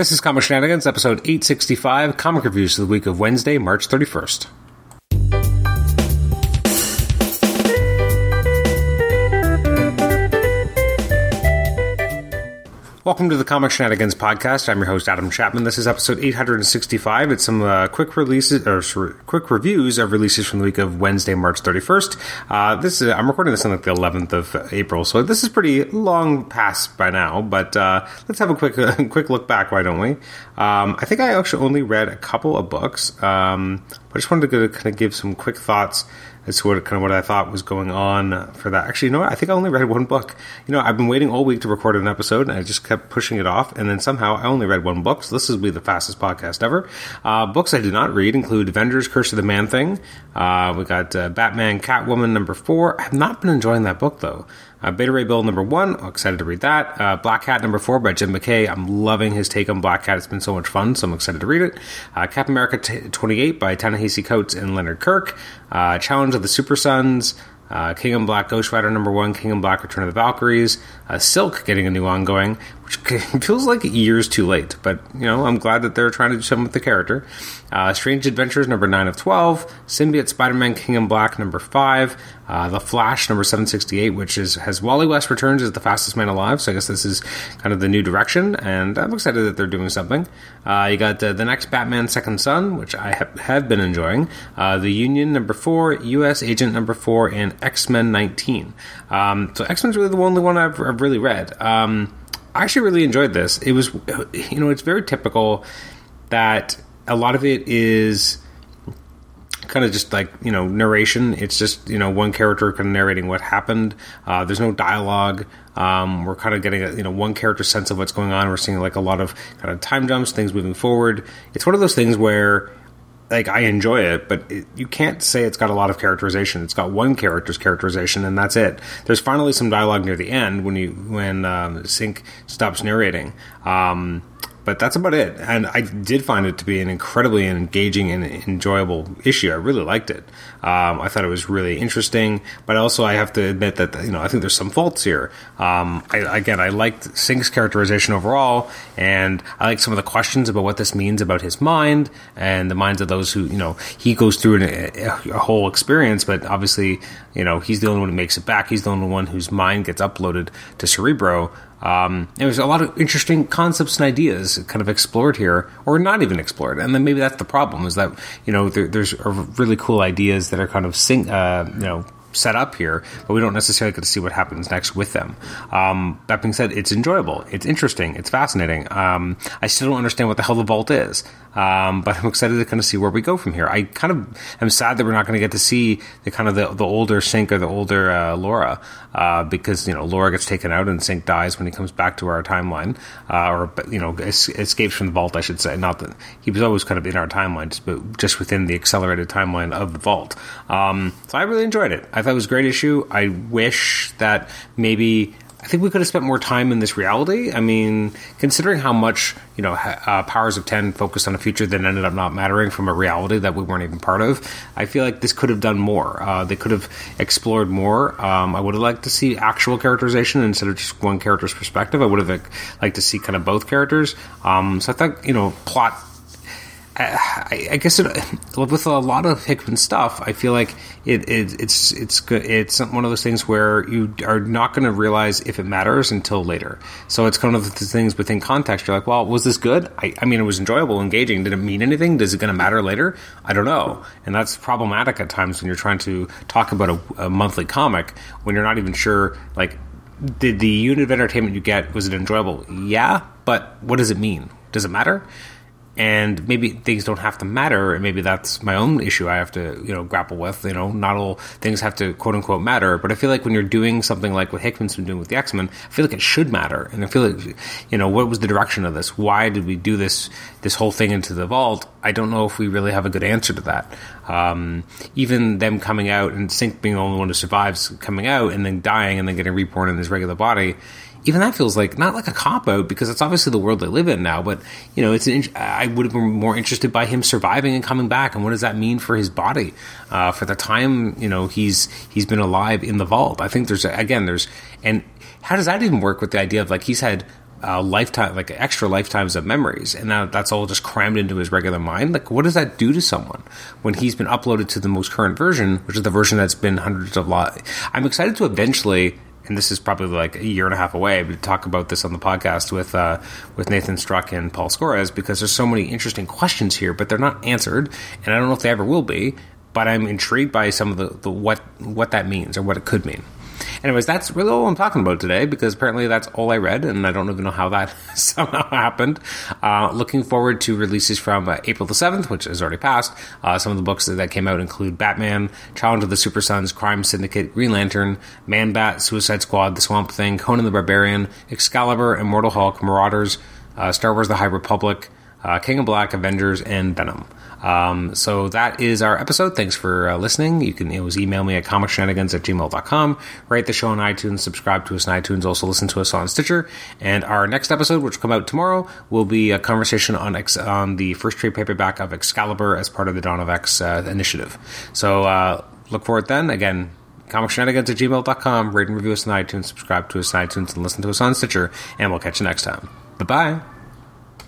This is Comic Shenanigans, episode 865, comic reviews for the week of Wednesday, March 31st. Welcome to the Comic Shenanigans podcast. I'm your host Adam Chapman. This is episode 865. It's some uh, quick releases or sorry, quick reviews of releases from the week of Wednesday, March 31st. Uh, this is I'm recording this on like the 11th of April, so this is pretty long past by now. But uh, let's have a quick quick look back. Why don't we? Um, I think I actually only read a couple of books. Um, I just wanted to kind of give some quick thoughts as to what kind of what I thought was going on for that. Actually, you know what? I think I only read one book. You know, I've been waiting all week to record an episode, and I just kept pushing it off. And then somehow I only read one book. So this will be the fastest podcast ever. Uh, books I did not read include Avengers: Curse of the Man Thing. Uh, we got uh, Batman: Catwoman number four. I have not been enjoying that book though. Uh, Beta Ray Bill number one, excited to read that. Uh, Black Cat number four by Jed MacKay. I'm loving his take on Black Cat. It's been so much fun, so I'm excited to read it. Uh, Captain America t- 28 by Ta-Nehisi Coates and Leonard Kirk. Uh, Challenge of the Super Sons. Uh, King in Black Ghost Rider number one, King in Black Return of the Valkyries, uh, Silk getting a new ongoing, which feels like years too late, but you know I'm glad that they're trying to do something with the character. Uh, Strange Adventures number nine of twelve, Symbiote Spider-Man King in Black number five, uh, The Flash number seven sixty eight, which is has Wally West returns as the fastest man alive. So I guess this is kind of the new direction, and I'm excited that they're doing something. Uh, you got the next Batman Second Son, which I have, have been enjoying. Uh, the Union number four, U.S. Agent number four, and X Men nineteen. Um, so X Men's really the only one I've, I've really read. Um, I actually really enjoyed this. It was, you know, it's very typical that a lot of it is kind of just like you know narration. It's just you know one character kind of narrating what happened. Uh, there's no dialogue. Um, we're kind of getting a you know one character sense of what's going on. We're seeing like a lot of kind of time jumps, things moving forward. It's one of those things where like I enjoy it, but it, you can't say it's got a lot of characterization. It's got one character's characterization, and that's it. There's finally some dialogue near the end when you when um, stops narrating. Um, but that's about it. And I did find it to be an incredibly engaging and enjoyable issue. I really liked it. Um, I thought it was really interesting, but also I have to admit that you know I think there's some faults here. Um, I, again, I liked Synch's characterization overall, and I like some of the questions about what this means about his mind and the minds of those who you know he goes through a, a whole experience, but obviously you know he's the only one who makes it back. He's the only one whose mind gets uploaded to Cerebro. Um, there's a lot of interesting concepts and ideas kind of explored here, or not even explored. And then maybe that's the problem is that you know there, there's really cool ideas that are kind of sing, uh, you know set up here, but we don't necessarily get to see what happens next with them. Um, that being said, it's enjoyable, it's interesting, it's fascinating. Um, I still don't understand what the hell the vault is, um, but I'm excited to kind of see where we go from here. I kind of am sad that we're not going to get to see the kind of the, the older Synch or the older uh, Laura, uh, because you know Laura gets taken out and Synch dies when he comes back to our timeline, uh, or you know es- escapes from the vault, I should say. Not that he was always kind of in our timeline, but just within the accelerated timeline of the vault. Um, so I really enjoyed it. Thought it was a great issue. I wish that maybe I think we could have spent more time in this reality. I mean, considering how much you know uh, Powers of Ten focused on a future that ended up not mattering from a reality that we weren't even part of, I feel like this could have done more. Uh, they could have explored more. Um, I would have liked to see actual characterization instead of just one character's perspective. I would have liked to see kind of both characters. Um, so I thought you know plot I, I, guess it, with a lot of Hickman stuff, I feel like it, it, it's it's. It's one of those things where you are not going to realize if it matters until later. So it's kind of the things within context. You're like, well, was this good? I, I mean, it was enjoyable, engaging. Did it mean anything? Is it going to matter later? I don't know. And that's problematic at times when you're trying to talk about a, a monthly comic when you're not even sure, like, did the unit of entertainment you get was it enjoyable? Yeah, but what does it mean? Does it matter? And maybe things don't have to matter and maybe that's my own issue i have to you know grapple with you know. Not all things have to quote unquote matter but i feel like when you're doing something like what hickman's been doing with the x-men i feel like it should matter and i feel like you know what was the direction of this? Why did we do this this whole thing into the vault? I don't know if we really have a good answer to that. Um, even them coming out and synch being the only one who survives coming out and then dying and then getting reborn in his regular body even that feels like not like a cop out because it's obviously the world they live in now. But you know, it's an, I would have been more interested by him surviving and coming back, and what does that mean for his body uh, for the time you know he's he's been alive in the vault. I think there's again there's and how does that even work with the idea of like he's had uh, lifetime, like extra lifetimes of memories, and now that's all just crammed into his regular mind. Like, what does that do to someone when he's been uploaded to the most current version, which is the version that's been hundreds of lot? I'm excited to eventually and this is probably like a year and a half away, but talk about this on the podcast with uh, with Nathan Struck and Paul Scores because there's so many interesting questions here, but they're not answered, and I don't know if they ever will be. But I'm intrigued by some of the, the what what that means or what it could mean. Anyways, that's really all I'm talking about today because apparently that's all I read, and I don't even know how that somehow happened. Uh, looking forward to releases from uh, April the 7th, which has already passed. Uh, some of the books that, came out include Batman, Challenge of the Super Sons, Crime Syndicate, Green Lantern, Man Bat, Suicide Squad, The Swamp Thing, Conan the Barbarian, Excalibur, Immortal Hulk, Marauders, uh, Star Wars The High Republic, uh, King in Black, Avengers, and Venom. Um, so that is our episode. Thanks for uh, listening. You can always email me at comicshenanigans at gmail.com. Rate the show on iTunes, subscribe to us on iTunes, also listen to us on Stitcher. And our next episode, which will come out tomorrow, will be a conversation on Ex- on the first trade paperback of Excalibur as part of the Dawn of X uh, initiative. So uh, look for it then. Again, comicshenanigans at gmail.com. Rate and review us on iTunes, subscribe to us on iTunes, and listen to us on Stitcher. And we'll catch you next time. Bye bye.